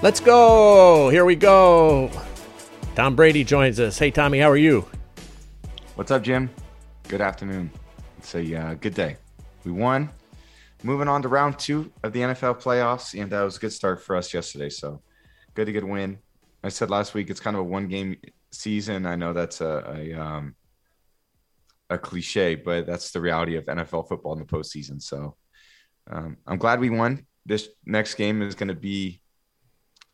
Let's go. Here we go. Tom Brady joins us. Hey, Tommy, how are you? What's up, Jim? Good afternoon. It's a uh, good day. We won. Moving on to round two of the NFL playoffs, and that was a good start for us yesterday. So good to get a win. I said last week it's kind of a one game season. I know that's a, a um, a cliche, but that's the reality of NFL football in the postseason. So um, I'm glad we won. This next game is going to be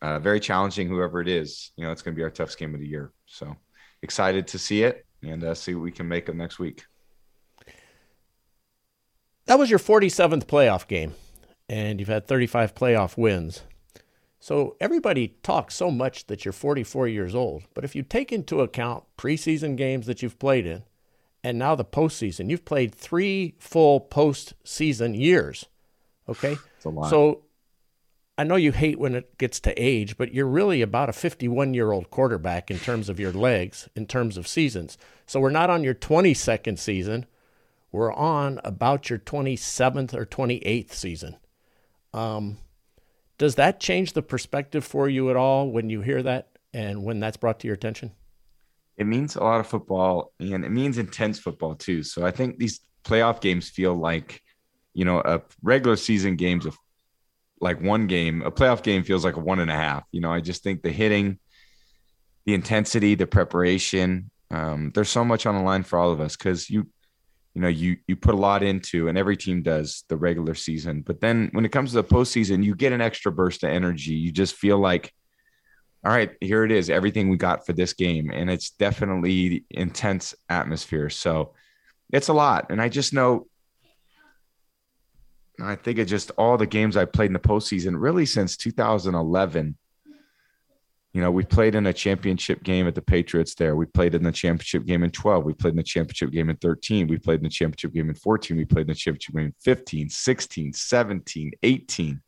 uh, very challenging, whoever it is. You know, it's going to be our toughest game of the year. So excited to see it and uh, see what we can make of next week. That was your 47th playoff game, and you've had 35 playoff wins. So everybody talks so much that you're 44 years old, but if you take into account preseason games that you've played in, and now the postseason, you've played three full postseason years. Okay, so I know you hate when it gets to age, but you're really about a 51 year old quarterback in terms of your legs, in terms of seasons. So we're not on your 22nd season. We're on about your 27th or 28th season. Um, does that change the perspective for you at all when you hear that and when that's brought to your attention? It means a lot of football and it means intense football too. So I think these playoff games feel like, you know, a regular season games of like one game, a playoff game feels like a one and a half. You know, I just think the hitting, the intensity, the preparation, um, there's so much on the line for all of us because you, you know, you you put a lot into, and every team does the regular season. But then when it comes to the postseason, you get an extra burst of energy. You just feel like, all right, here it is, everything we got for this game, and it's definitely intense atmosphere. So it's a lot, and I just know I think of just all the games I played in the postseason, really since 2011. You know, we played in a championship game at the Patriots there. We played in the championship game in 12. We played in the championship game in 13. We played in the championship game in 14. We played in the championship game in 15, 16, 17, 18.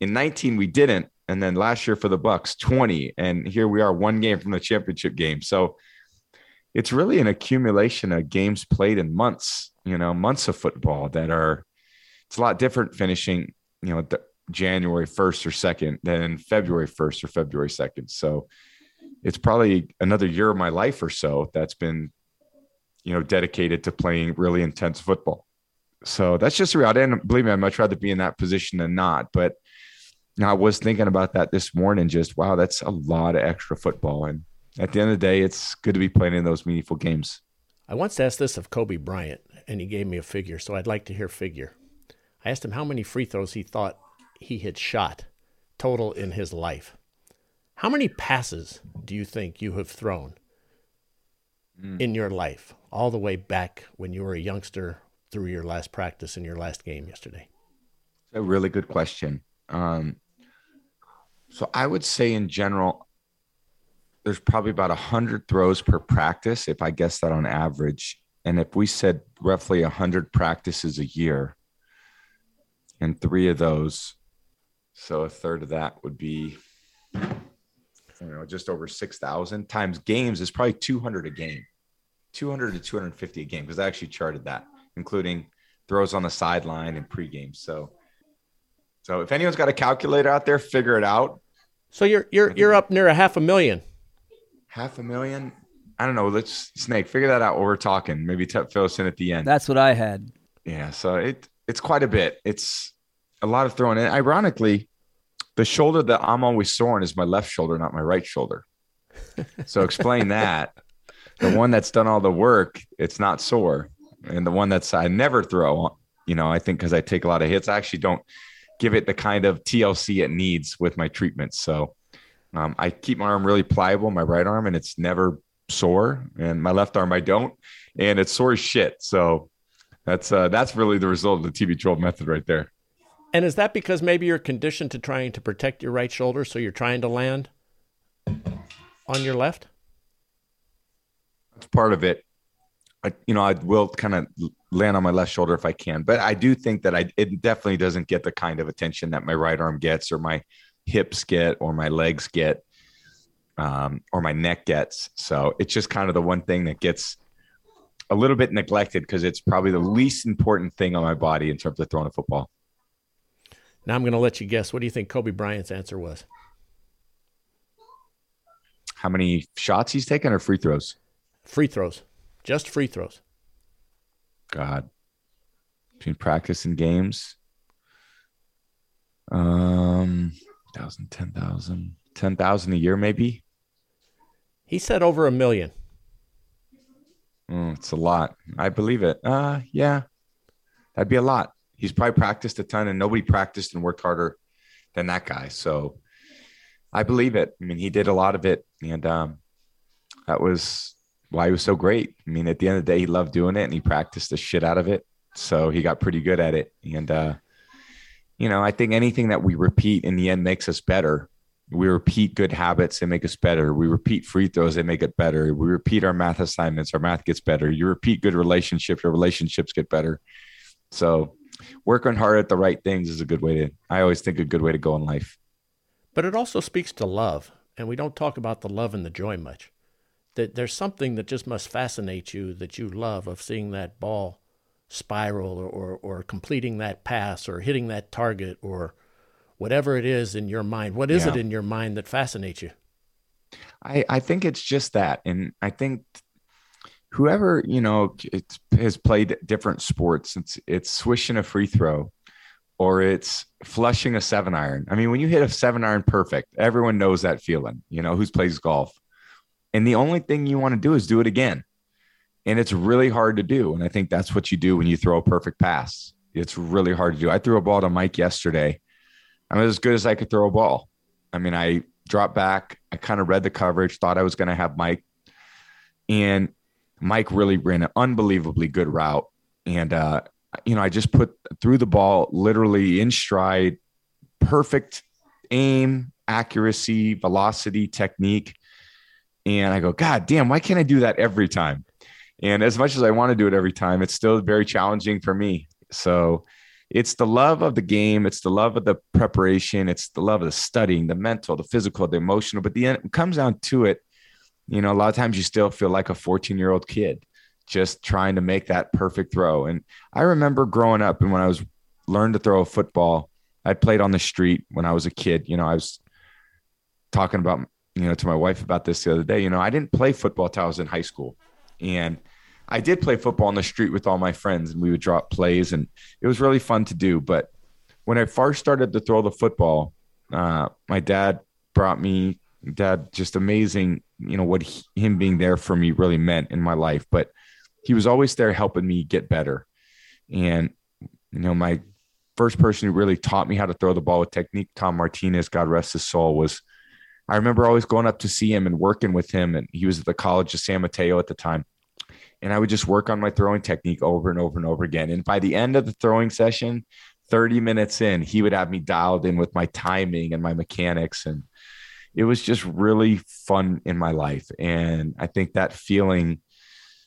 In 19, we didn't. And then last year for the Bucks, 20. And here we are, one game from the championship game. So it's really an accumulation of games played in months, you know, months of football that are it's a lot different finishing, you know, January 1st or 2nd than February 1st or February 2nd. So it's probably another year of my life or so that's been, you know, dedicated to playing really intense football. So that's just the reality. And believe me, I'd much rather be in that position than not. But you know, I was thinking about that this morning, just wow, that's a lot of extra football. And at the end of the day, it's good to be playing in those meaningful games. I once asked this of Kobe Bryant, and he gave me a figure. So I'd like to hear figure. I asked him how many free throws he thought he had shot total in his life. How many passes do you think you have thrown mm. in your life, all the way back when you were a youngster through your last practice and your last game yesterday? A really good question. Um, so I would say in general, there's probably about 100 throws per practice, if I guess that on average. And if we said roughly 100 practices a year, and three of those. So a third of that would be, you know, just over 6,000 times games is probably 200 a game, 200 to 250 a game, because I actually charted that, including throws on the sideline and pregame. So, so if anyone's got a calculator out there, figure it out. So you're, you're, you're up near a half a million. Half a million? I don't know. Let's snake figure that out while we're talking. Maybe t- fill us in at the end. That's what I had. Yeah. So it, it's quite a bit. It's a lot of throwing. And ironically, the shoulder that I'm always sore on is my left shoulder, not my right shoulder. So explain that. The one that's done all the work, it's not sore. And the one that's I never throw, you know, I think because I take a lot of hits, I actually don't give it the kind of TLC it needs with my treatments. So um, I keep my arm really pliable, my right arm, and it's never sore. And my left arm, I don't, and it's sore as shit. So that's uh, that's really the result of the TB12 method right there. And is that because maybe you're conditioned to trying to protect your right shoulder, so you're trying to land on your left? That's part of it. I, you know, I will kind of land on my left shoulder if I can, but I do think that I it definitely doesn't get the kind of attention that my right arm gets, or my hips get, or my legs get, um, or my neck gets. So it's just kind of the one thing that gets a little bit neglected because it's probably the least important thing on my body in terms of throwing a football. Now I'm going to let you guess. What do you think Kobe Bryant's answer was? how many shots he's taken or free throws? Free throws, just free throws. God, between practice and games, um, thousand, ten thousand, ten thousand a year, maybe. He said over a million. Oh, it's a lot. I believe it. Uh, yeah, that'd be a lot. He's probably practiced a ton, and nobody practiced and worked harder than that guy. So I believe it. I mean, he did a lot of it, and um, that was why he was so great. I mean, at the end of the day, he loved doing it, and he practiced the shit out of it. So he got pretty good at it. And uh, you know, I think anything that we repeat in the end makes us better. We repeat good habits, they make us better. We repeat free throws, they make it better. We repeat our math assignments, our math gets better. You repeat good relationships, your relationships get better. So working hard at the right things is a good way to I always think a good way to go in life. But it also speaks to love, and we don't talk about the love and the joy much. That there's something that just must fascinate you that you love of seeing that ball spiral or, or, or completing that pass or hitting that target or whatever it is in your mind. What is yeah. it in your mind that fascinates you? I, I think it's just that. And I think whoever, you know, has played different sports, it's, it's swishing a free throw or it's flushing a seven iron. I mean, when you hit a seven iron perfect, everyone knows that feeling, you know, who's plays golf. And the only thing you want to do is do it again and it's really hard to do. And I think that's what you do when you throw a perfect pass. It's really hard to do. I threw a ball to Mike yesterday. I was as good as I could throw a ball. I mean, I dropped back. I kind of read the coverage, thought I was going to have Mike, and Mike really ran an unbelievably good route. And uh, you know, I just put through the ball literally in stride, perfect aim, accuracy, velocity, technique. And I go, God damn, why can't I do that every time? And as much as I want to do it every time, it's still very challenging for me. So it's the love of the game, it's the love of the preparation, it's the love of the studying, the mental, the physical, the emotional. But the end comes down to it. You know, a lot of times you still feel like a 14 year old kid just trying to make that perfect throw. And I remember growing up and when I was learned to throw a football, I played on the street when I was a kid. You know, I was talking about, you know, to my wife about this the other day. You know, I didn't play football till I was in high school. And I did play football on the street with all my friends, and we would drop plays, and it was really fun to do. But when I first started to throw the football, uh, my dad brought me. Dad, just amazing. You know what he, him being there for me really meant in my life. But he was always there helping me get better. And you know, my first person who really taught me how to throw the ball with technique, Tom Martinez, God rest his soul, was. I remember always going up to see him and working with him, and he was at the College of San Mateo at the time and I would just work on my throwing technique over and over and over again. And by the end of the throwing session, 30 minutes in, he would have me dialed in with my timing and my mechanics. And it was just really fun in my life. And I think that feeling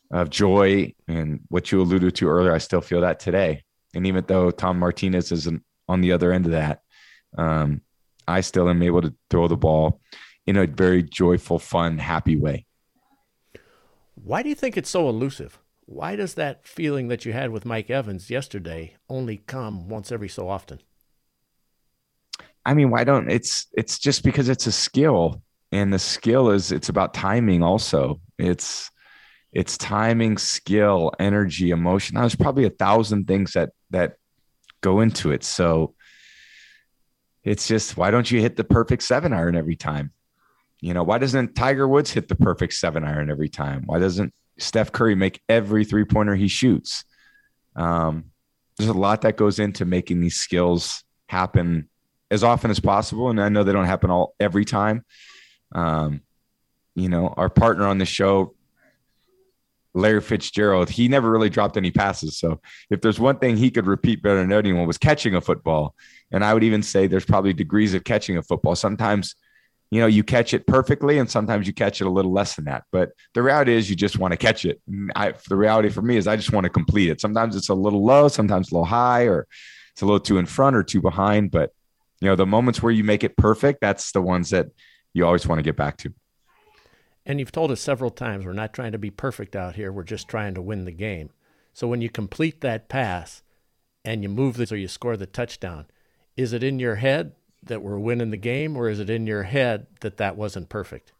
of joy and what you alluded to earlier, I still feel that today. And even though Tom Martinez isn't on the other end of that, um, I still am able to throw the ball in a very joyful, fun, happy way. Why do you think it's so elusive? Why does that feeling that you had with Mike Evans yesterday only come once every so often? I mean, why don't it's it's just because it's a skill and the skill is it's about timing also. It's it's timing, skill, energy, emotion. There's probably a thousand things that that go into it. So it's just why don't you hit the perfect seven iron every time? You know, why doesn't Tiger Woods hit the perfect seven iron every time? Why doesn't Steph Curry make every three pointer he shoots? Um, there's a lot that goes into making these skills happen as often as possible. And I know they don't happen all every time. Um, you know, our partner on the show, Larry Fitzgerald, he never really dropped any passes. So if there's one thing he could repeat better than anyone was catching a football. And I would even say there's probably degrees of catching a football. Sometimes you know, you catch it perfectly, and sometimes you catch it a little less than that. But the reality is, you just want to catch it. Mm, I, the reality for me is, I just want to complete it. Sometimes it's a little low, sometimes a little high, or it's a little too in front or too behind. But you know, the moments where you make it perfect, that's the ones that you always want to get back to. And you've told us several times we're not trying to be perfect out here. We're just trying to win the game. So when you complete that pass and you move this or you score the touchdown, is it in your head that we're winning the game, or is it in your head that that wasn't perfect?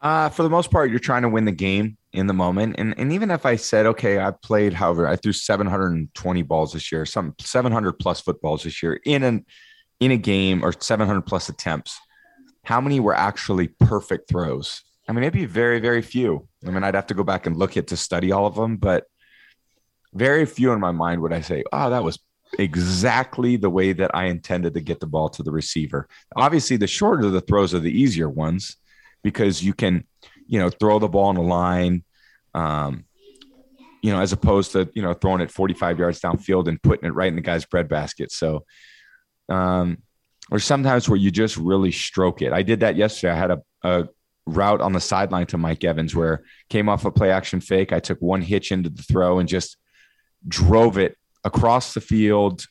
Uh, for the most part, you're trying to win the game in the moment. And and even if I said, okay, I played, however, I threw 720 balls this year, some 700 plus footballs this year in an in a game or 700 plus attempts. How many were actually perfect throws? I mean, maybe very, very few. I mean, I'd have to go back and look at to study all of them, but very few in my mind would I say, oh, that was exactly the way that I intended to get the ball to the receiver. Obviously, the shorter the throws are the easier ones because you can, you know, throw the ball on the line, um, you know, as opposed to, you know, throwing it 45 yards downfield and putting it right in the guy's breadbasket. So, um, or sometimes where you just really stroke it. I did that yesterday. I had a, a route on the sideline to Mike Evans where came off a play action fake. I took one hitch into the throw and just drove it across the field.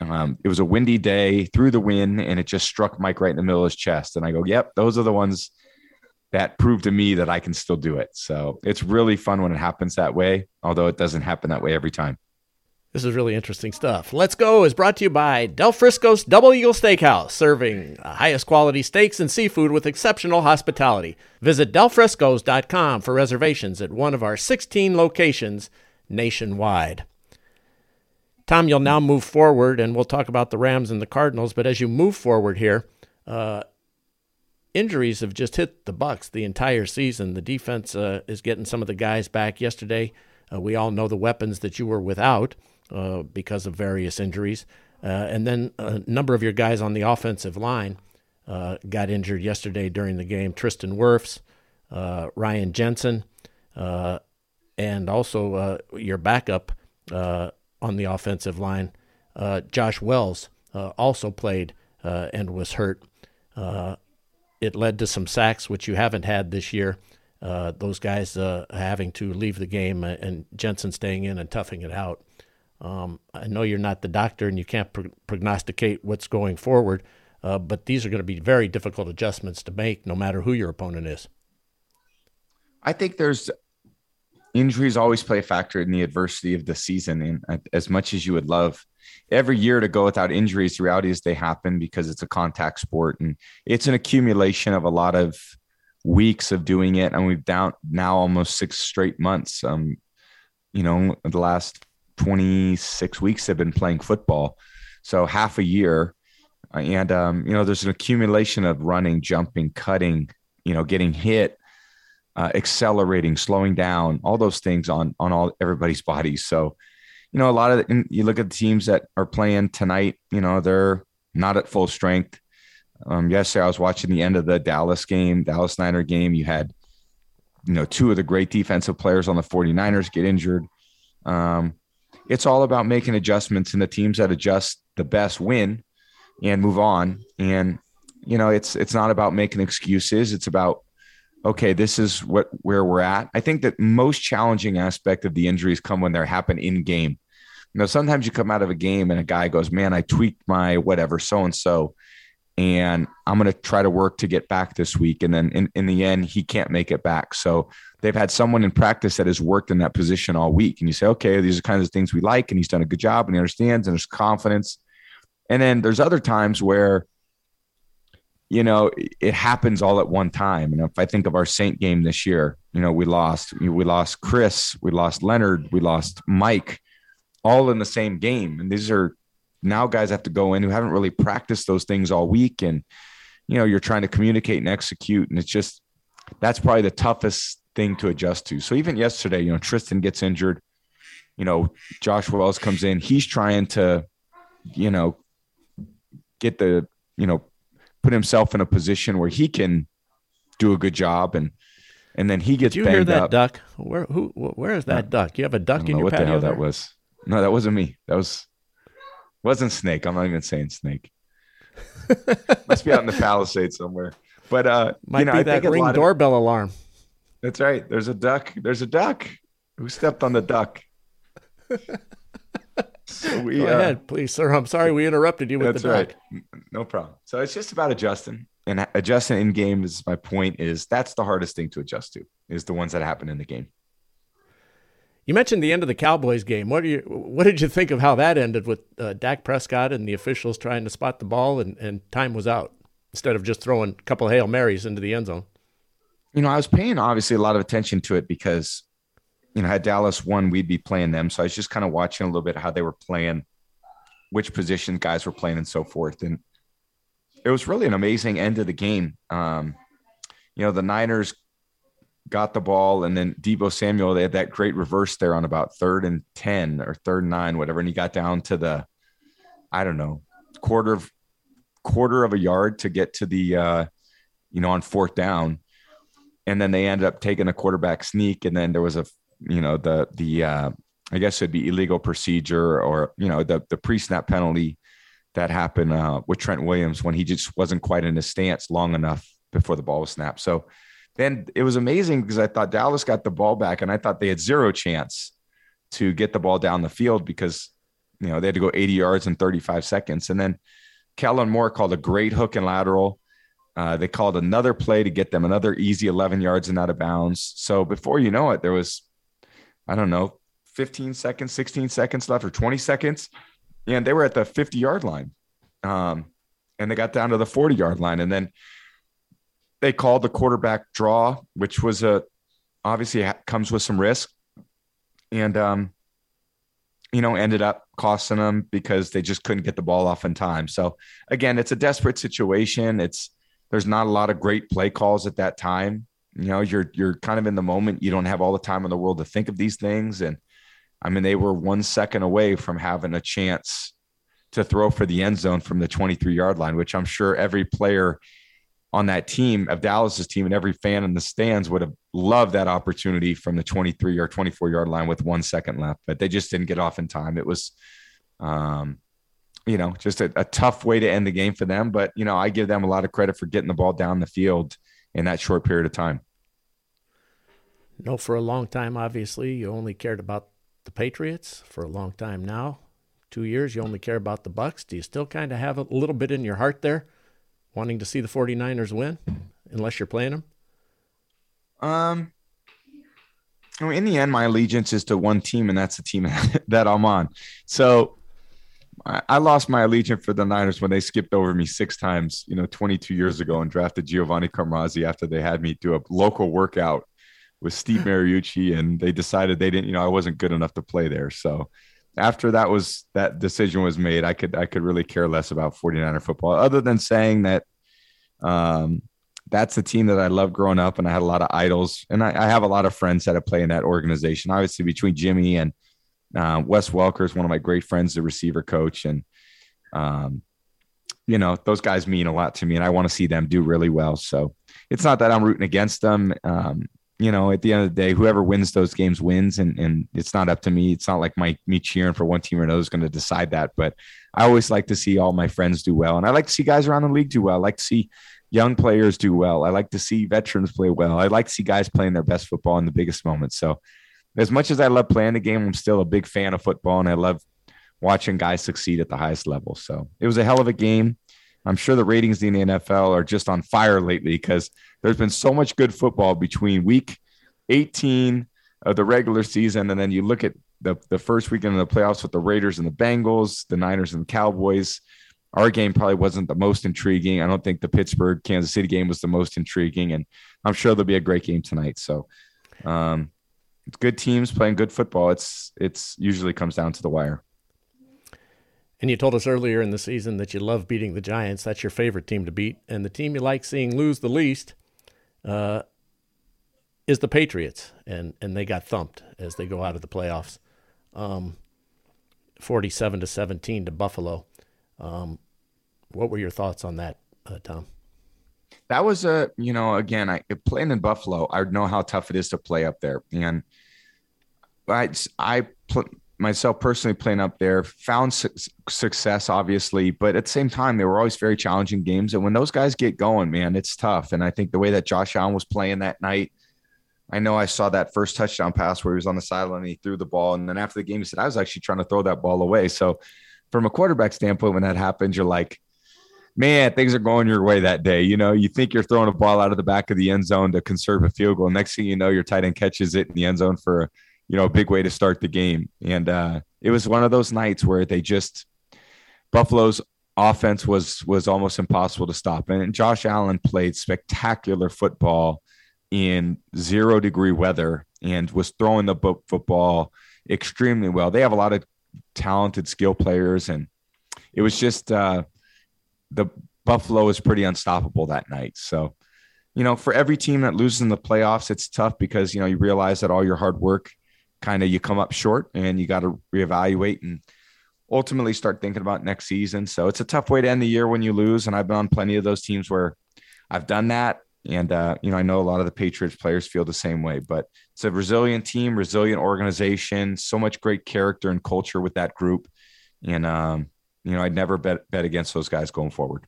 Um, it was a windy day through the wind, and it just struck Mike right in the middle of his chest. And I go, "Yep, those are the ones that prove to me that I can still do it." So it's really fun when it happens that way, although it doesn't happen that way every time. This is really interesting stuff. Let's Go is brought to you by Del Frisco's Double Eagle Steakhouse, serving highest quality steaks and seafood with exceptional hospitality. Visit delfriscos.com for reservations at one of our 16 locations nationwide. Tom, you'll now move forward, and we'll talk about the Rams and the Cardinals. But as you move forward here, uh, injuries have just hit the Bucks the entire season. The defense uh, is getting some of the guys back yesterday. Uh, we all know the weapons that you were without uh, because of various injuries. Uh, and then a number of your guys on the offensive line uh, got injured yesterday during the game. Tristan Wirfs, uh, Ryan Jensen, and also your backup on the offensive line, Josh Wells, also played and was hurt. it led to some sacks, which you haven't had this year. Uh, those guys uh, having to leave the game and Jensen staying in and toughing it out. Um, I know you're not the doctor and you can't pro- prognosticate what's going forward, uh, but these are going to be very difficult adjustments to make no matter who your opponent is. I think there's injuries always play a factor in the adversity of the season. And as much as you would love every year to go without injuries, the reality is they happen because it's a contact sport and it's an accumulation of a lot of weeks of doing it. And we've down now almost six straight months. Um, you know, the last 26 weeks have been playing football. So half a year. And, um, you know, there's an accumulation of running, jumping, cutting, you know, getting hit, uh, accelerating, slowing down, all those things on, on all everybody's bodies. So, you know, a lot of, the, you look at the teams that are playing tonight, you know, they're not at full strength. Um, yesterday I was watching the end of the Dallas game, Dallas Niner game. You had, you know, two of the great defensive players on the 49ers get injured. Um, it's all about making adjustments and the teams that adjust the best win and move on. And, you know, it's, it's not about making excuses. It's about, okay, this is what, where we're at. I think that most challenging aspect of the injuries come when they happen in game. You know, sometimes you come out of a game and a guy goes, man, I tweaked my whatever, so-and-so, and I'm going to try to work to get back this week. And then in, in the end, he can't make it back. So they've had someone in practice that has worked in that position all week. And you say, okay, these are kinds of things we like. And he's done a good job and he understands and there's confidence. And then there's other times where, you know, it happens all at one time. And if I think of our Saint game this year, you know, we lost, we lost Chris, we lost Leonard, we lost Mike, all in the same game. And these are now guys have to go in who haven't really practiced those things all week. And, you know, you're trying to communicate and execute. And it's just, that's probably the toughest thing to adjust to. So even yesterday, you know, Tristan gets injured. You know, Josh Wells comes in. He's trying to, you know, get the, you know, put himself in a position where he can do a good job and and then he gets Did you hear that up. duck? Where who where is that duck? You have a duck in your what patio the hell there? that was. No, that wasn't me. That was wasn't snake. I'm not even saying snake. Must be out in the Palisades somewhere. But uh, Might you know, be I that think ring lot of- doorbell alarm. That's right. There's a duck. There's a duck. Who stepped on the duck? so we, Go uh, ahead, please, sir. I'm sorry we interrupted you with That's the right. No problem. So it's just about adjusting, and adjusting in game is my point. Is that's the hardest thing to adjust to is the ones that happen in the game. You mentioned the end of the Cowboys game. What do you what did you think of how that ended with uh, Dak Prescott and the officials trying to spot the ball and, and time was out instead of just throwing a couple hail marys into the end zone? you know, I was paying obviously a lot of attention to it because, you know, had Dallas won, we'd be playing them. So I was just kind of watching a little bit how they were playing, which position guys were playing, and so forth. And it was really an amazing end of the game. Um, you know, the Niners got the ball, and then Deebo Samuel, they had that great reverse there on about third and 10 or third and nine, whatever. And he got down to the, I don't know, quarter of quarter of a yard to get to the, uh, you know, on fourth down. And then they ended up taking a quarterback sneak. And then there was a, you know, the, the, uh, I guess it'd be illegal procedure or, you know, the, the pre snap penalty that happened uh, with Trent Williams when he just wasn't quite in his stance long enough before the ball was snapped. So then it was amazing because I thought Dallas got the ball back and I thought they had zero chance to get the ball down the field because, you know, they had to go 80 yards in 35 seconds. And then Kellen Moore called a great hook and lateral. Uh, they called another play to get them another easy 11 yards and out of bounds. So before you know it, there was, I don't know, 15 seconds, 16 seconds left or 20 seconds. And they were at the 50 yard line. Um, and they got down to the 40 yard line. And then they called the quarterback draw, which was a obviously comes with some risk, and um, you know ended up costing them because they just couldn't get the ball off in time. So again, it's a desperate situation. It's there's not a lot of great play calls at that time. You know, you're you're kind of in the moment. You don't have all the time in the world to think of these things. And I mean, they were one second away from having a chance to throw for the end zone from the 23 yard line, which I'm sure every player on that team of Dallas's team and every fan in the stands would have loved that opportunity from the 23 or 24 yard line with one second left, but they just didn't get off in time. It was, um, you know, just a, a, tough way to end the game for them. But, you know, I give them a lot of credit for getting the ball down the field in that short period of time. No, for a long time, obviously, you only cared about the Patriots for a long time now. Two years, you only care about the Bucks. Do you still kind of have a little bit in your heart there? wanting to see the 49ers win unless you're playing them? Um, in the end, my allegiance is to one team, and that's the team that I'm on. So I lost my allegiance for the Niners when they skipped over me six times, you know, 22 years ago and drafted Giovanni Carmazzi after they had me do a local workout with Steve Mariucci, and they decided they didn't, you know, I wasn't good enough to play there. So after that was that decision was made, I could I could really care less about 49er football, other than saying that um, that's the team that I loved growing up, and I had a lot of idols, and I, I have a lot of friends that have played in that organization. Obviously, between Jimmy and uh, Wes Welker is one of my great friends, the receiver coach, and um, you know those guys mean a lot to me, and I want to see them do really well. So it's not that I'm rooting against them. Um, you know, at the end of the day, whoever wins those games wins, and and it's not up to me. It's not like my me cheering for one team or another is going to decide that. But I always like to see all my friends do well, and I like to see guys around the league do well. I like to see young players do well. I like to see veterans play well. I like to see guys playing their best football in the biggest moments. So, as much as I love playing the game, I'm still a big fan of football, and I love watching guys succeed at the highest level. So it was a hell of a game. I'm sure the ratings in the NFL are just on fire lately because there's been so much good football between week 18 of the regular season, and then you look at the the first weekend of the playoffs with the Raiders and the Bengals, the Niners and the Cowboys. Our game probably wasn't the most intriguing. I don't think the Pittsburgh Kansas City game was the most intriguing, and I'm sure there'll be a great game tonight. So, um, it's good teams playing good football. It's it's usually comes down to the wire. And you told us earlier in the season that you love beating the Giants. That's your favorite team to beat. And the team you like seeing lose the least uh, is the Patriots. And, and they got thumped as they go out of the playoffs. Um, 47 to 17 to Buffalo. Um, what were your thoughts on that, uh, Tom? That was a, you know, again, I playing in Buffalo, I know how tough it is to play up there. And I, I, myself personally playing up there, found su- success, obviously, but at the same time, they were always very challenging games. And when those guys get going, man, it's tough. And I think the way that Josh Allen was playing that night, I know I saw that first touchdown pass where he was on the sideline and he threw the ball. And then after the game, he said, I was actually trying to throw that ball away. So, from a quarterback standpoint, when that happens, you're like, man, things are going your way that day. You know, you think you're throwing a ball out of the back of the end zone to conserve a field goal. Next thing you know, your tight end catches it in the end zone for you know, a big way to start the game. And uh, it was one of those nights where they just Buffalo's offense was was almost impossible to stop. And Josh Allen played spectacular football in zero degree weather and was throwing the football extremely well. They have a lot of talented skill players, and it was just uh, the Buffalo was pretty unstoppable that night. So, you know, for every team that loses in the playoffs, it's tough because you know you realize that all your hard work kind of you come up short, and you got to reevaluate and ultimately start thinking about next season. So it's a tough way to end the year when you lose, and I've been on plenty of those teams where I've done that. And uh, you know, I know a lot of the Patriots players feel the same way, but it's a resilient team, resilient organization, so much great character and culture with that group. And um, you know, I'd never bet bet against those guys going forward.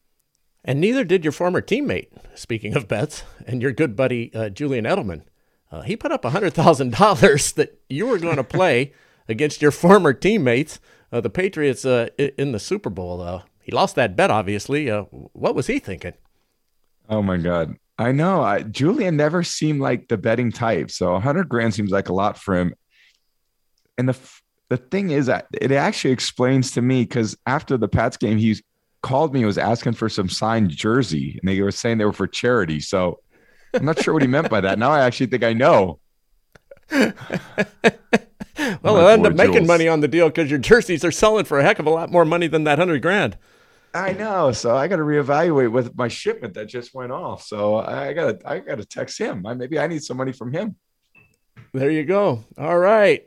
And neither did your former teammate. Speaking of bets, and your good buddy uh, Julian Edelman, uh, he put up hundred thousand dollars that you were going to play against your former teammates, uh, the Patriots, uh, in the Super Bowl. Uh, he lost that bet, obviously. Uh, what was he thinking? Oh my God. I know. I, Julian never seemed like the betting type. So 100 grand seems like a lot for him. And the the thing is that it actually explains to me because after the Pats game, he called me and was asking for some signed jersey, and they were saying they were for charity. So I'm not sure what he meant by that. Now I actually think I know. well, oh they'll end up making money on the deal because your jerseys are selling for a heck of a lot more money than that hundred grand. I know. So I got to reevaluate with my shipment that just went off. So I got to I got to text him. I, maybe I need some money from him. There you go. All right.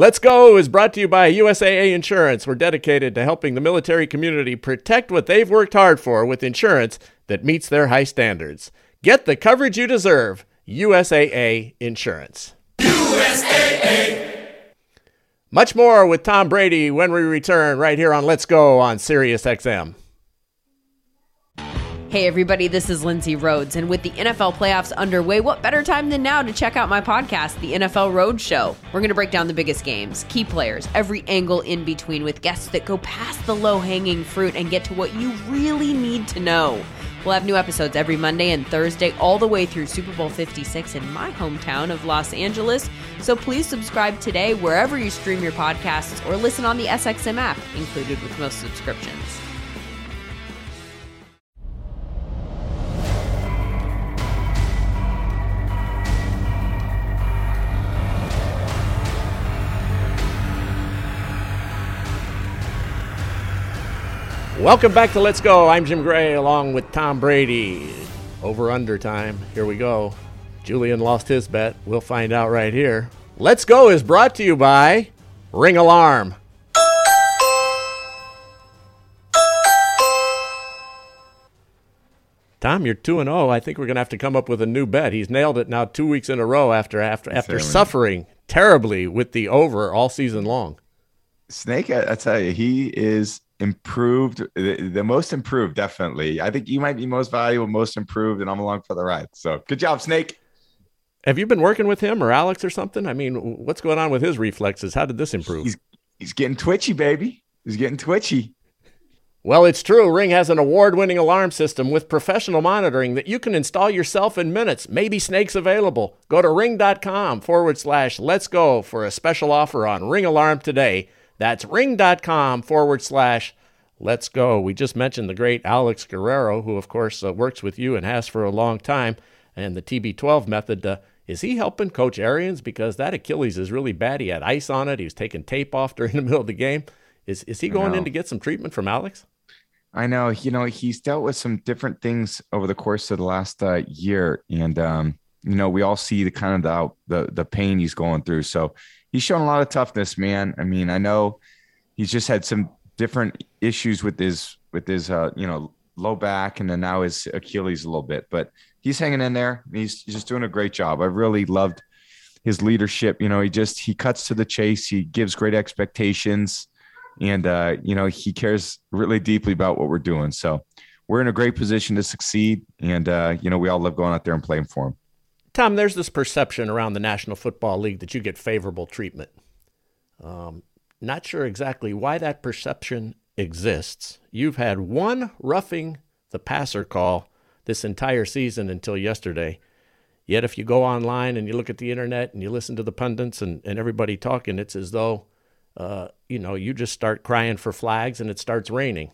Let's Go is brought to you by USAA Insurance. We're dedicated to helping the military community protect what they've worked hard for with insurance that meets their high standards. Get the coverage you deserve. USAA Insurance. USAA. Much more with Tom Brady when we return right here on Let's Go on Sirius XM. Hey, everybody, this is Lindsay Rhodes. And with the NFL playoffs underway, what better time than now to check out my podcast, The NFL Road Show? We're going to break down the biggest games, key players, every angle in between with guests that go past the low hanging fruit and get to what you really need to know. We'll have new episodes every Monday and Thursday, all the way through Super Bowl 56 in my hometown of Los Angeles. So please subscribe today wherever you stream your podcasts or listen on the SXM app, included with most subscriptions. Welcome back to Let's Go. I'm Jim Gray along with Tom Brady. Over under time. Here we go. Julian lost his bet. We'll find out right here. Let's Go is brought to you by Ring Alarm. Tom, you're 2 and 0. I think we're going to have to come up with a new bet. He's nailed it now 2 weeks in a row after after after suffering terribly with the over all season long. Snake, I, I tell you, he is improved, the, the, most improved, definitely. I think you might be most valuable, most improved, and I'm along for the ride. So good job, Snake. Have you been working with him or Alex or something? I mean, what's going on with his reflexes? How did this improve? He's, he's getting twitchy, baby. He's getting twitchy. Well, it's true. Ring has an award winning alarm system with professional monitoring that you can install yourself in minutes. Maybe Snake's available. Go to ring.com forward slash let's go for a special offer on Ring Alarm today. That's ring.com forward slash let's go. We just mentioned the great Alex Guerrero, who, of course, uh, works with you and has for a long time, and the TB12 method. Uh, is he helping Coach Arians? Because that Achilles is really bad. He had ice on it. He was taking tape off during the middle of the game. Is, is he going in to get some treatment from Alex? I know. You know, he's dealt with some different things over the course of the last uh, year. And, um, you know, we all see the kind of the, the, the pain he's going through. So he's shown a lot of toughness, man. I mean, I know he's just had some different issues with his with his uh, you know low back and then now his Achilles a little bit, but he's hanging in there. He's, just doing a great job. I really loved his leadership. You know, he just he cuts to the chase. He gives great expectations, and uh, you know he cares really deeply about what we're doing. So we're in a great position to succeed, and uh, you know we all love going out there and playing for him. Tom, there's this perception around the National Football League that you get favorable treatment. Um, not sure exactly why that perception exists. You've had one roughing the passer call this entire season until yesterday. Yet, if you go online and you look at the internet and you listen to the pundits and, and everybody talking, it's as though, uh, you know, you just start crying for flags and it starts raining.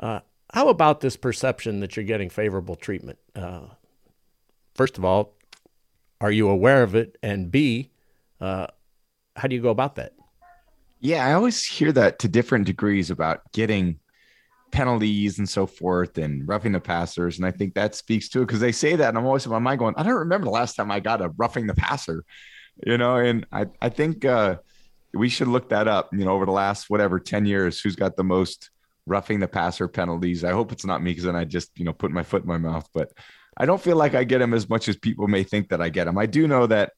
Uh, how about this perception that you're getting favorable treatment? Uh, first of all, are you aware of it? And B, uh, how do you go about that? Yeah, I always hear that to different degrees about getting penalties and so forth and roughing the passers. And I think that speaks to it because they say that. And I'm always in my mind going, I don't remember the last time I got a roughing the passer, you know, and I, I think uh, we should look that up, you know, over the last whatever 10 years, who's got the most roughing the passer penalties. I hope it's not me because then I just, you know, put my foot in my mouth. But I don't feel like I get them as much as people may think that I get them. I do know that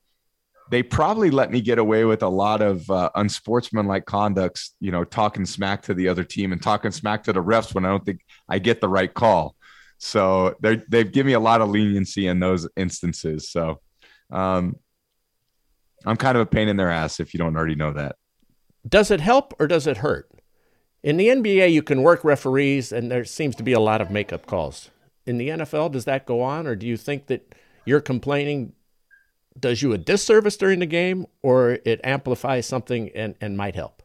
they probably let me get away with a lot of uh, unsportsmanlike conducts, you know, talking smack to the other team and talking smack to the refs when I don't think I get the right call. So they they've given me a lot of leniency in those instances. So um, I'm kind of a pain in their ass if you don't already know that. Does it help or does it hurt? In the NBA, you can work referees, and there seems to be a lot of makeup calls. In the NFL, does that go on, or do you think that you're complaining does you a disservice during the game or it amplifies something and, and might help?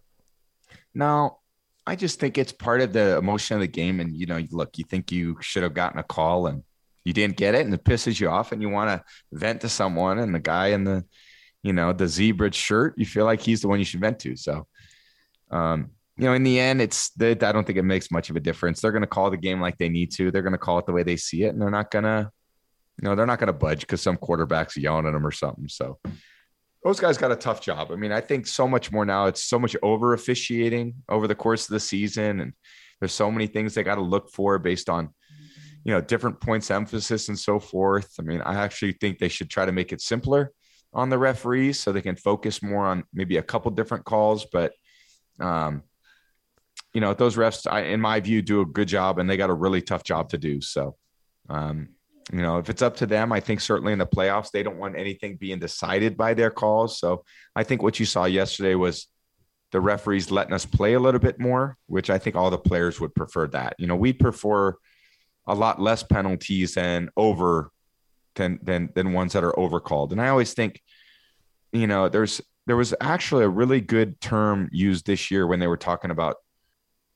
No, I just think it's part of the emotion of the game. And, you know, look, you think you should have gotten a call and you didn't get it and it pisses you off and you want to vent to someone and the guy in the, you know, the zebra shirt, you feel like he's the one you should vent to. So, um, you know, in the end, it's that I don't think it makes much of a difference. They're going to call the game like they need to. They're going to call it the way they see it, and they're not going to you know, they're not going to budge because some quarterback's yelling at them or something. So those guys got a tough job. I mean, I think so much more now. It's so much over officiating over the course of the season, and there's so many things they got to look for based on, you know, different points emphasis and so forth. I mean, I actually think they should try to make it simpler on the referees so they can focus more on maybe a couple different calls. But, um, you know, those refs, I, in my view, do a good job, and they got a really tough job to do. So, um, you know, if it's up to them, I think certainly in the playoffs, they don't want anything being decided by their calls. So I think what you saw yesterday was the referees letting us play a little bit more, which I think all the players would prefer that. You know, we prefer a lot less penalties than over than than than ones that are overcalled. And I always think, you know, there's there was actually a really good term used this year when they were talking about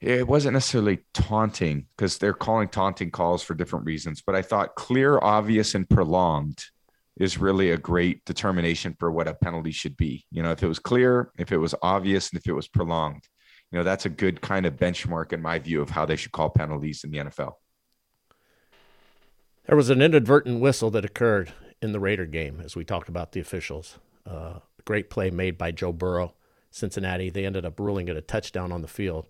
it wasn't necessarily taunting because they're calling taunting calls for different reasons, but I thought clear, obvious, and prolonged is really a great determination for what a penalty should be. You know, if it was clear, if it was obvious, and if it was prolonged, you know, that's a good kind of benchmark in my view of how they should call penalties in the NFL. There was an inadvertent whistle that occurred in the Raider game as we talked about the officials. Uh, great play made by Joe Burrow, Cincinnati. They ended up ruling it a touchdown on the field.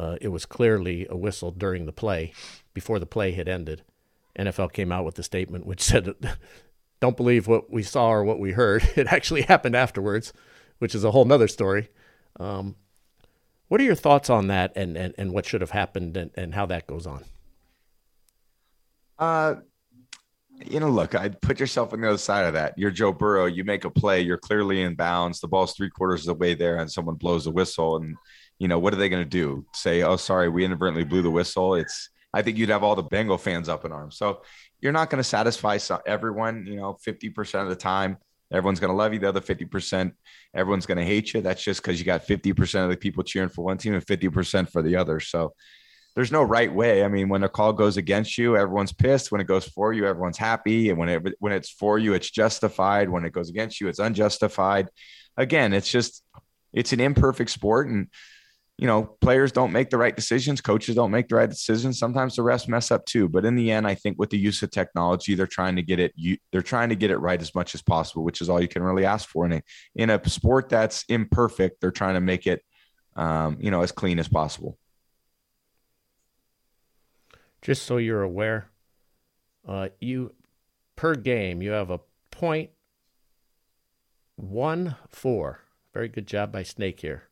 Uh, it was clearly a whistle during the play, before the play had ended. NFL came out with a statement which said, "Don't believe what we saw or what we heard. It actually happened afterwards," which is a whole nother story. Um, what are your thoughts on that, and and, and what should have happened, and, and how that goes on? Uh, you know, look, I'd put yourself on the other side of that. You're Joe Burrow. You make a play. You're clearly in bounds. The ball's three quarters of the way there, and someone blows a whistle, and you know, what are they going to do? Say, oh, sorry, we inadvertently blew the whistle. It's, I think you'd have all the Bengal fans up in arms. So you're not going to satisfy everyone, you know, 50% of the time. Everyone's going to love you. The other 50%, everyone's going to hate you. That's just because you got 50% of the people cheering for one team and 50% for the other. So there's no right way. I mean, when a call goes against you, everyone's pissed. When it goes for you, everyone's happy. And when it when it's for you, it's justified. When it goes against you, it's unjustified. Again, it's just it's an imperfect sport, and you know, players don't make the right decisions, coaches don't make the right decisions. Sometimes the refs mess up too. But in the end, I think with the use of technology, they're trying to get it. You, they're trying to get it right as much as possible, which is all you can really ask for. in a in a sport that's imperfect, they're trying to make it, um, you know, as clean as possible. Just so you're aware, uh, you per game you have a point one four. Very good job by Snake here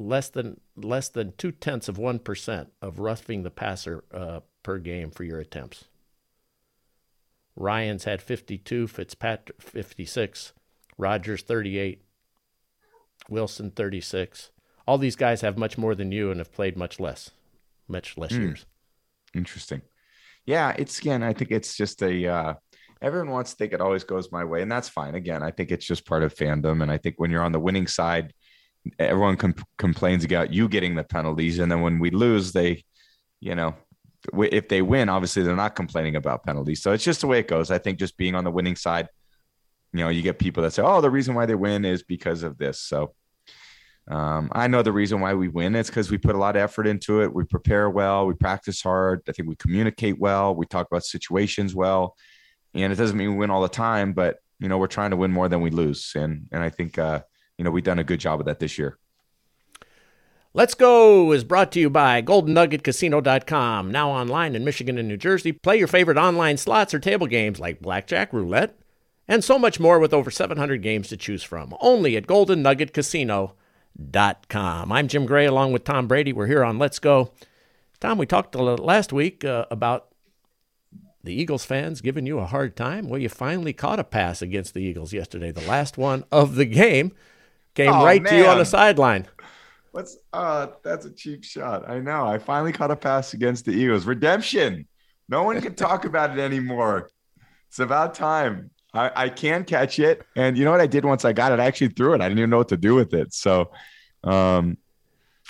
less than less than two tenths of one percent of roughing the passer uh, per game for your attempts. Ryan's had 52, Fitzpatrick 56, Rodgers 38, Wilson 36. All these guys have much more than you and have played much less, much less mm. years. Interesting. Yeah, it's again. I think it's just a. Uh, everyone wants to think it always goes my way, and that's fine. Again, I think it's just part of fandom, and I think when you're on the winning side, everyone com- complains about you getting the penalties, and then when we lose, they, you know, if they win, obviously they're not complaining about penalties. So it's just the way it goes. I think just being on the winning side, you know, you get people that say, "Oh, the reason why they win is because of this." So um, I know the reason why we win is because we put a lot of effort into it. We prepare well, we practice hard. I think we communicate well. We talk about situations well, and it doesn't mean we win all the time, but you know, we're trying to win more than we lose, and and I think uh, you know we've done a good job of that this year. Let's Go is brought to you by GoldenNuggetCasino.com. Now online in Michigan and New Jersey. Play your favorite online slots or table games like blackjack, roulette, and so much more with over 700 games to choose from. Only at GoldenNuggetCasino.com. I'm Jim Gray along with Tom Brady. We're here on Let's Go. Tom, we talked last week uh, about the Eagles fans giving you a hard time. Well, you finally caught a pass against the Eagles yesterday, the last one of the game. Came oh, right man. to you on the sideline. What's uh that's a cheap shot. I know. I finally caught a pass against the Eagles. Redemption. No one can talk about it anymore. It's about time. I, I can catch it. And you know what I did once I got it? I actually threw it. I didn't even know what to do with it. So um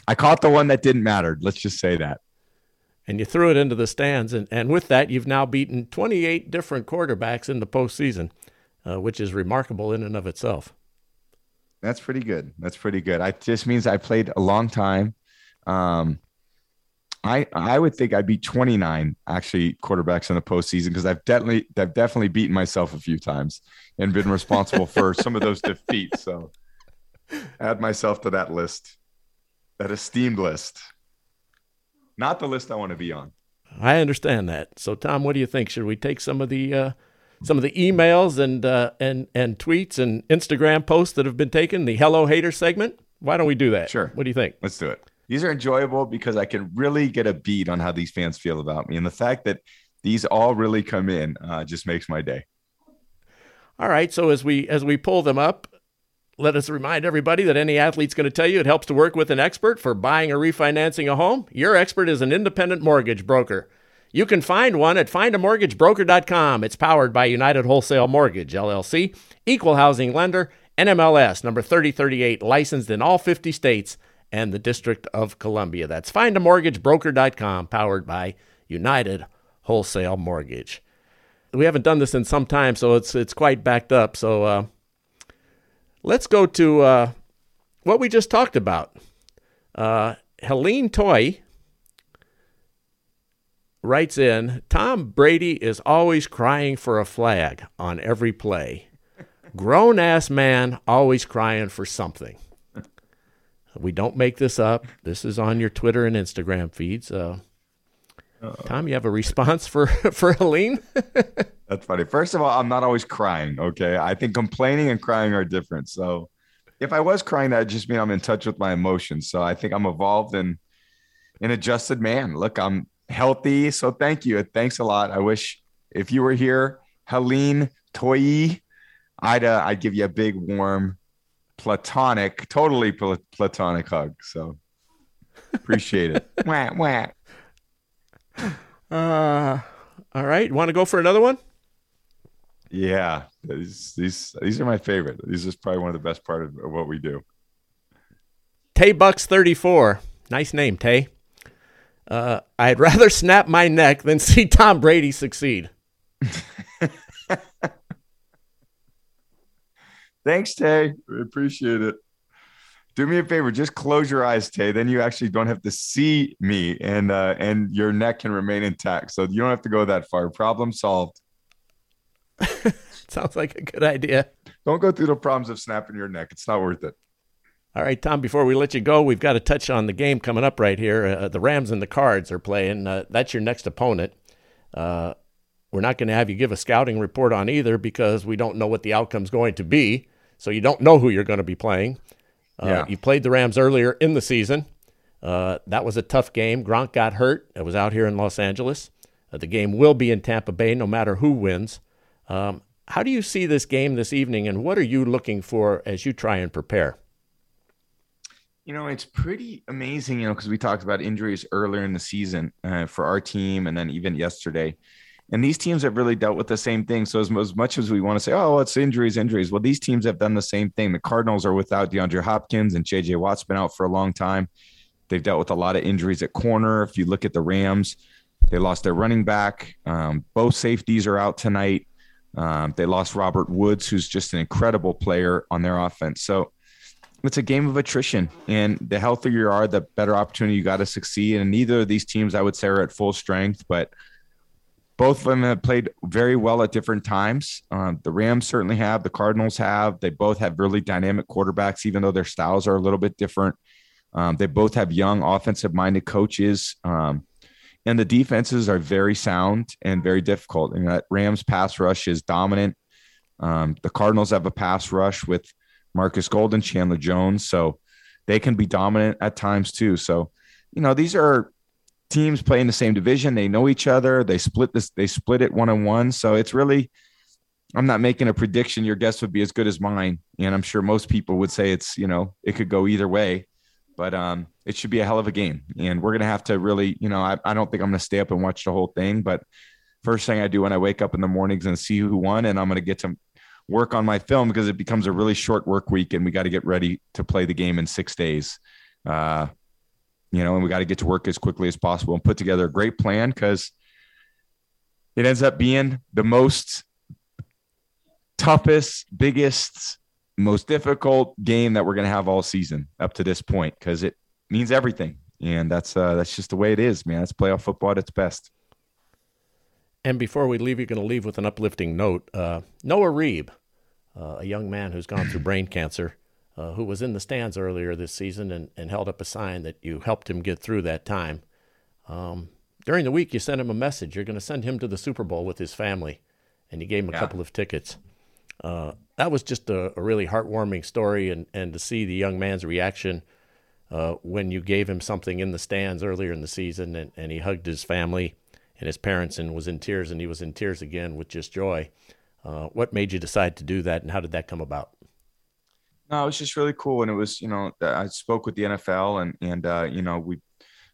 I caught the one that didn't matter. Let's just say that. And you threw it into the stands. And, and with that, you've now beaten 28 different quarterbacks in the postseason, uh, which is remarkable in and of itself. That's pretty good. That's pretty good. I just means I played a long time. Um, I I would think I'd be 29 actually quarterbacks in the postseason because I've definitely I've definitely beaten myself a few times and been responsible for some of those defeats. So add myself to that list, that esteemed list. Not the list I want to be on. I understand that. So Tom, what do you think? Should we take some of the uh, some of the emails and uh, and and tweets and Instagram posts that have been taken, the Hello Hater segment. Why don't we do that? Sure. What do you think? Let's do it. These are enjoyable because I can really get a beat on how these fans feel about me, and the fact that these all really come in uh, just makes my day. All right. So as we as we pull them up, let us remind everybody that any athlete's going to tell you it helps to work with an expert for buying or refinancing a home. Your expert is an independent mortgage broker. You can find one at findamortgagebroker.com. It's powered by United Wholesale Mortgage, LLC, equal housing lender, NMLS number 3038, licensed in all 50 states and the District of Columbia. That's findamortgagebroker.com, powered by United Wholesale Mortgage. We haven't done this in some time, so it's it's quite backed up. So uh, let's go to uh, what we just talked about. Uh, Helene Toy writes in Tom Brady is always crying for a flag on every play. Grown ass man always crying for something. We don't make this up. This is on your Twitter and Instagram feeds. Uh, Tom, you have a response for for Helene? That's funny. First of all, I'm not always crying. Okay, I think complaining and crying are different. So, if I was crying, that just mean I'm in touch with my emotions. So I think I'm evolved and an adjusted man. Look, I'm healthy. So thank you. Thanks a lot. I wish if you were here, Helene Toyi, I'd uh, I'd give you a big warm platonic, totally pl- platonic hug. So appreciate it. wah, wah. Uh, all right. Want to go for another one? Yeah, these these these are my favorite. These is probably one of the best part of, what we do. Tay Bucks thirty four. Nice name, Tay. Uh, I'd rather snap my neck than see Tom Brady succeed. Thanks, Tay. We appreciate it. Do me a favor, just close your eyes, Tay. Then you actually don't have to see me, and uh, and your neck can remain intact. So you don't have to go that far. Problem solved. Sounds like a good idea. Don't go through the problems of snapping your neck. It's not worth it. All right, Tom, before we let you go, we've got to touch on the game coming up right here. Uh, the Rams and the Cards are playing. Uh, that's your next opponent. Uh, we're not going to have you give a scouting report on either because we don't know what the outcome's going to be. So you don't know who you're going to be playing. Uh, yeah. You played the Rams earlier in the season. Uh, that was a tough game. Gronk got hurt. It was out here in Los Angeles. Uh, the game will be in Tampa Bay no matter who wins. Um, how do you see this game this evening, and what are you looking for as you try and prepare? You know, it's pretty amazing, you know, because we talked about injuries earlier in the season uh, for our team and then even yesterday. And these teams have really dealt with the same thing. So, as, as much as we want to say, oh, it's injuries, injuries, well, these teams have done the same thing. The Cardinals are without DeAndre Hopkins and JJ Watt's been out for a long time. They've dealt with a lot of injuries at corner. If you look at the Rams, They lost their running back. Um, both safeties are out tonight. Um, they lost Robert Woods, who's just an incredible player on their offense. So it's a game of attrition. And the healthier you are, the better opportunity you got to succeed. And neither of these teams, I would say, are at full strength, but both of them have played very well at different times. Um, the Rams certainly have, the Cardinals have. They both have really dynamic quarterbacks, even though their styles are a little bit different. Um, they both have young offensive minded coaches. Um, and the defenses are very sound and very difficult. And that Rams pass rush is dominant. Um, the Cardinals have a pass rush with Marcus Golden, Chandler Jones, so they can be dominant at times too. So, you know, these are teams playing the same division. They know each other. They split this. They split it one on one. So it's really. I'm not making a prediction. Your guess would be as good as mine, and I'm sure most people would say it's you know it could go either way but um, it should be a hell of a game. And we're going to have to really, you know, I, I don't think I'm going to stay up and watch the whole thing, but first thing I do when I wake up in the mornings and see who won, and I'm going to get to work on my film because it becomes a really short work week and we got to get ready to play the game in six days. Uh, you know, and we got to get to work as quickly as possible and put together a great plan because it ends up being the most toughest, biggest, most difficult game that we're going to have all season up to this point because it means everything. And that's uh, that's just the way it is, man. It's playoff football at its best. And before we leave, you're going to leave with an uplifting note. Uh, Noah Reeb, uh, a young man who's gone through brain cancer, uh, who was in the stands earlier this season and, and held up a sign that you helped him get through that time. Um, during the week, you sent him a message. You're going to send him to the Super Bowl with his family, and you gave him a yeah. couple of tickets. Uh, that was just a, a, really heartwarming story, and, and to see the young man's reaction uh, when you gave him something in the stands earlier in the season, and, and he hugged his family and his parents and was in tears, and he was in tears again with just joy. Uh, what made you decide to do that, and how did that come about? No, it was just really cool, and it was you know I spoke with the NFL, and and uh, you know we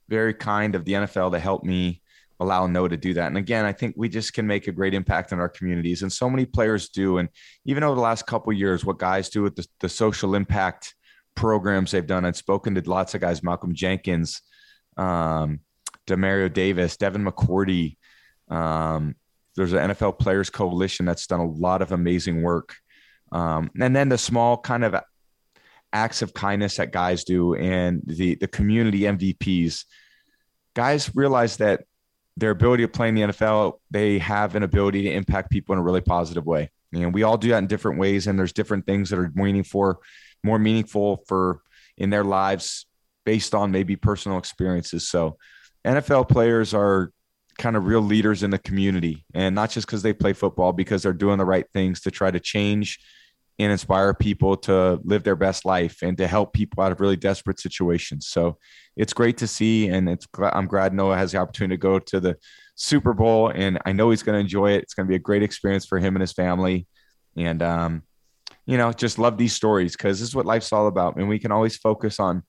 very kind of the NFL to help me allow Noah to do that. And again, I think we just can make a great impact in our communities, and so many players do. And even over the last couple years, what guys do with the, the, social impact programs they've done. I've spoken to lots of guys, Malcolm Jenkins, um, Demario Davis, Devin McCourty. Um, there's an NFL Players Coalition that's done a lot of amazing work. Um, and then the small kind of acts of kindness that guys do, and the the community MVPs. Guys realize that their ability to play in the NFL, they have an ability to impact people in a really positive way. And we all do that in different ways, and there's different things that are meaningful, more meaningful for in their lives based on maybe personal experiences. So, NFL players are kind of real leaders in the community, and not just because they play football, because they're doing the right things to try to change and inspire people to live their best life and to help people out of really desperate situations. So it's great to see, and it's I'm glad Noah has the opportunity to go to the Super Bowl, and I know he's going to enjoy it. It's going to be a great experience for him and his family, and um, you know, just love these stories because this is what life's all about, and we can always focus on,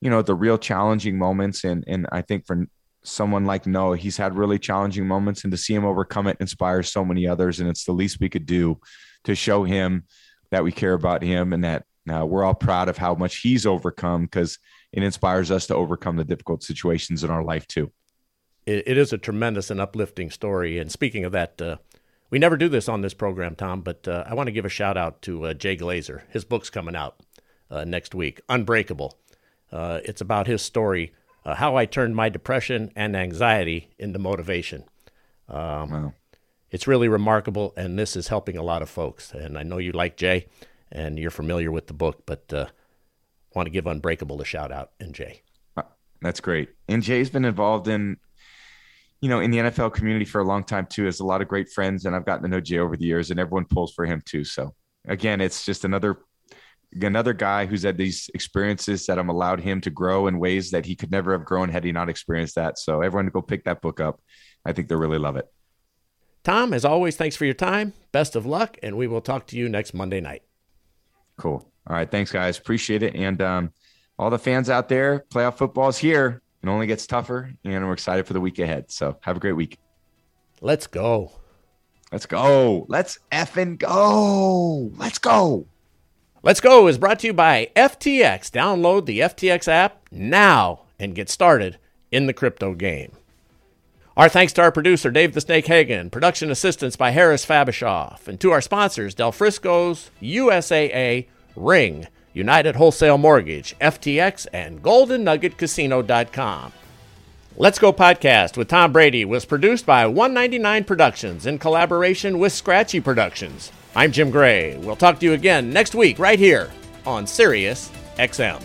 you know, the real challenging moments, and and I think for someone like Noah, he's had really challenging moments, and to see him overcome it inspires so many others, and it's the least we could do to show him that we care about him and that uh, we're all proud of how much he's overcome because it inspires us to overcome the difficult situations in our life too. it, it is a tremendous and uplifting story. And speaking of that, uh, we never do this on this program, Tom, but uh, I want to give a shout out to uh, Jay Glazer. His book's coming out uh, next week, Unbreakable. Uh, it's about his story, how I turned my depression and anxiety into motivation. Um, wow it's really remarkable, and this is helping a lot of folks. And I know you like Jay, and you're familiar with the book, but uh, want to give Unbreakable a shout out and Jay. Uh, that's great. And Jay's been involved in, you know, in the NFL community for a long time too. Has a lot of great friends, and I've gotten to know Jay over the years, and everyone pulls for him too. So again, it's just another another guy who's had these experiences that have allowed him to grow in ways that he could never have grown had he not experienced that. So everyone go pick that book up. I think they'll really love it. Tom, as always, thanks for your time. Best of luck, and we will talk to you next Monday night. Cool. All right. Thanks, guys. Appreciate it. And um, all the fans out there, playoff football is here. It only gets tougher, and we're excited for the week ahead. So have a great week. Let's go. Let's go. Let's effing go. Let's go. Let's go is brought to you by FTX. Download the FTX app now and get started in the crypto game. Our thanks to our producer, Dave the Snake Hagen, production assistance by Harris Fabishoff, and to our sponsors, Del Frisco's, USAA, Ring, United Wholesale Mortgage, FTX, and GoldenNuggetCasino.com. Let's Go Podcast with Tom Brady was produced by 199 Productions in collaboration with Scratchy Productions. I'm Jim Gray. We'll talk to you again next week right here on Sirius XM.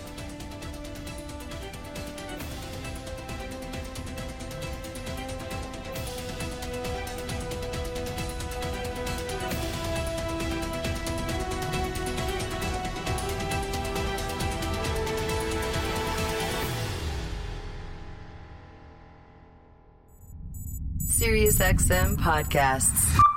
SiriusXM podcasts.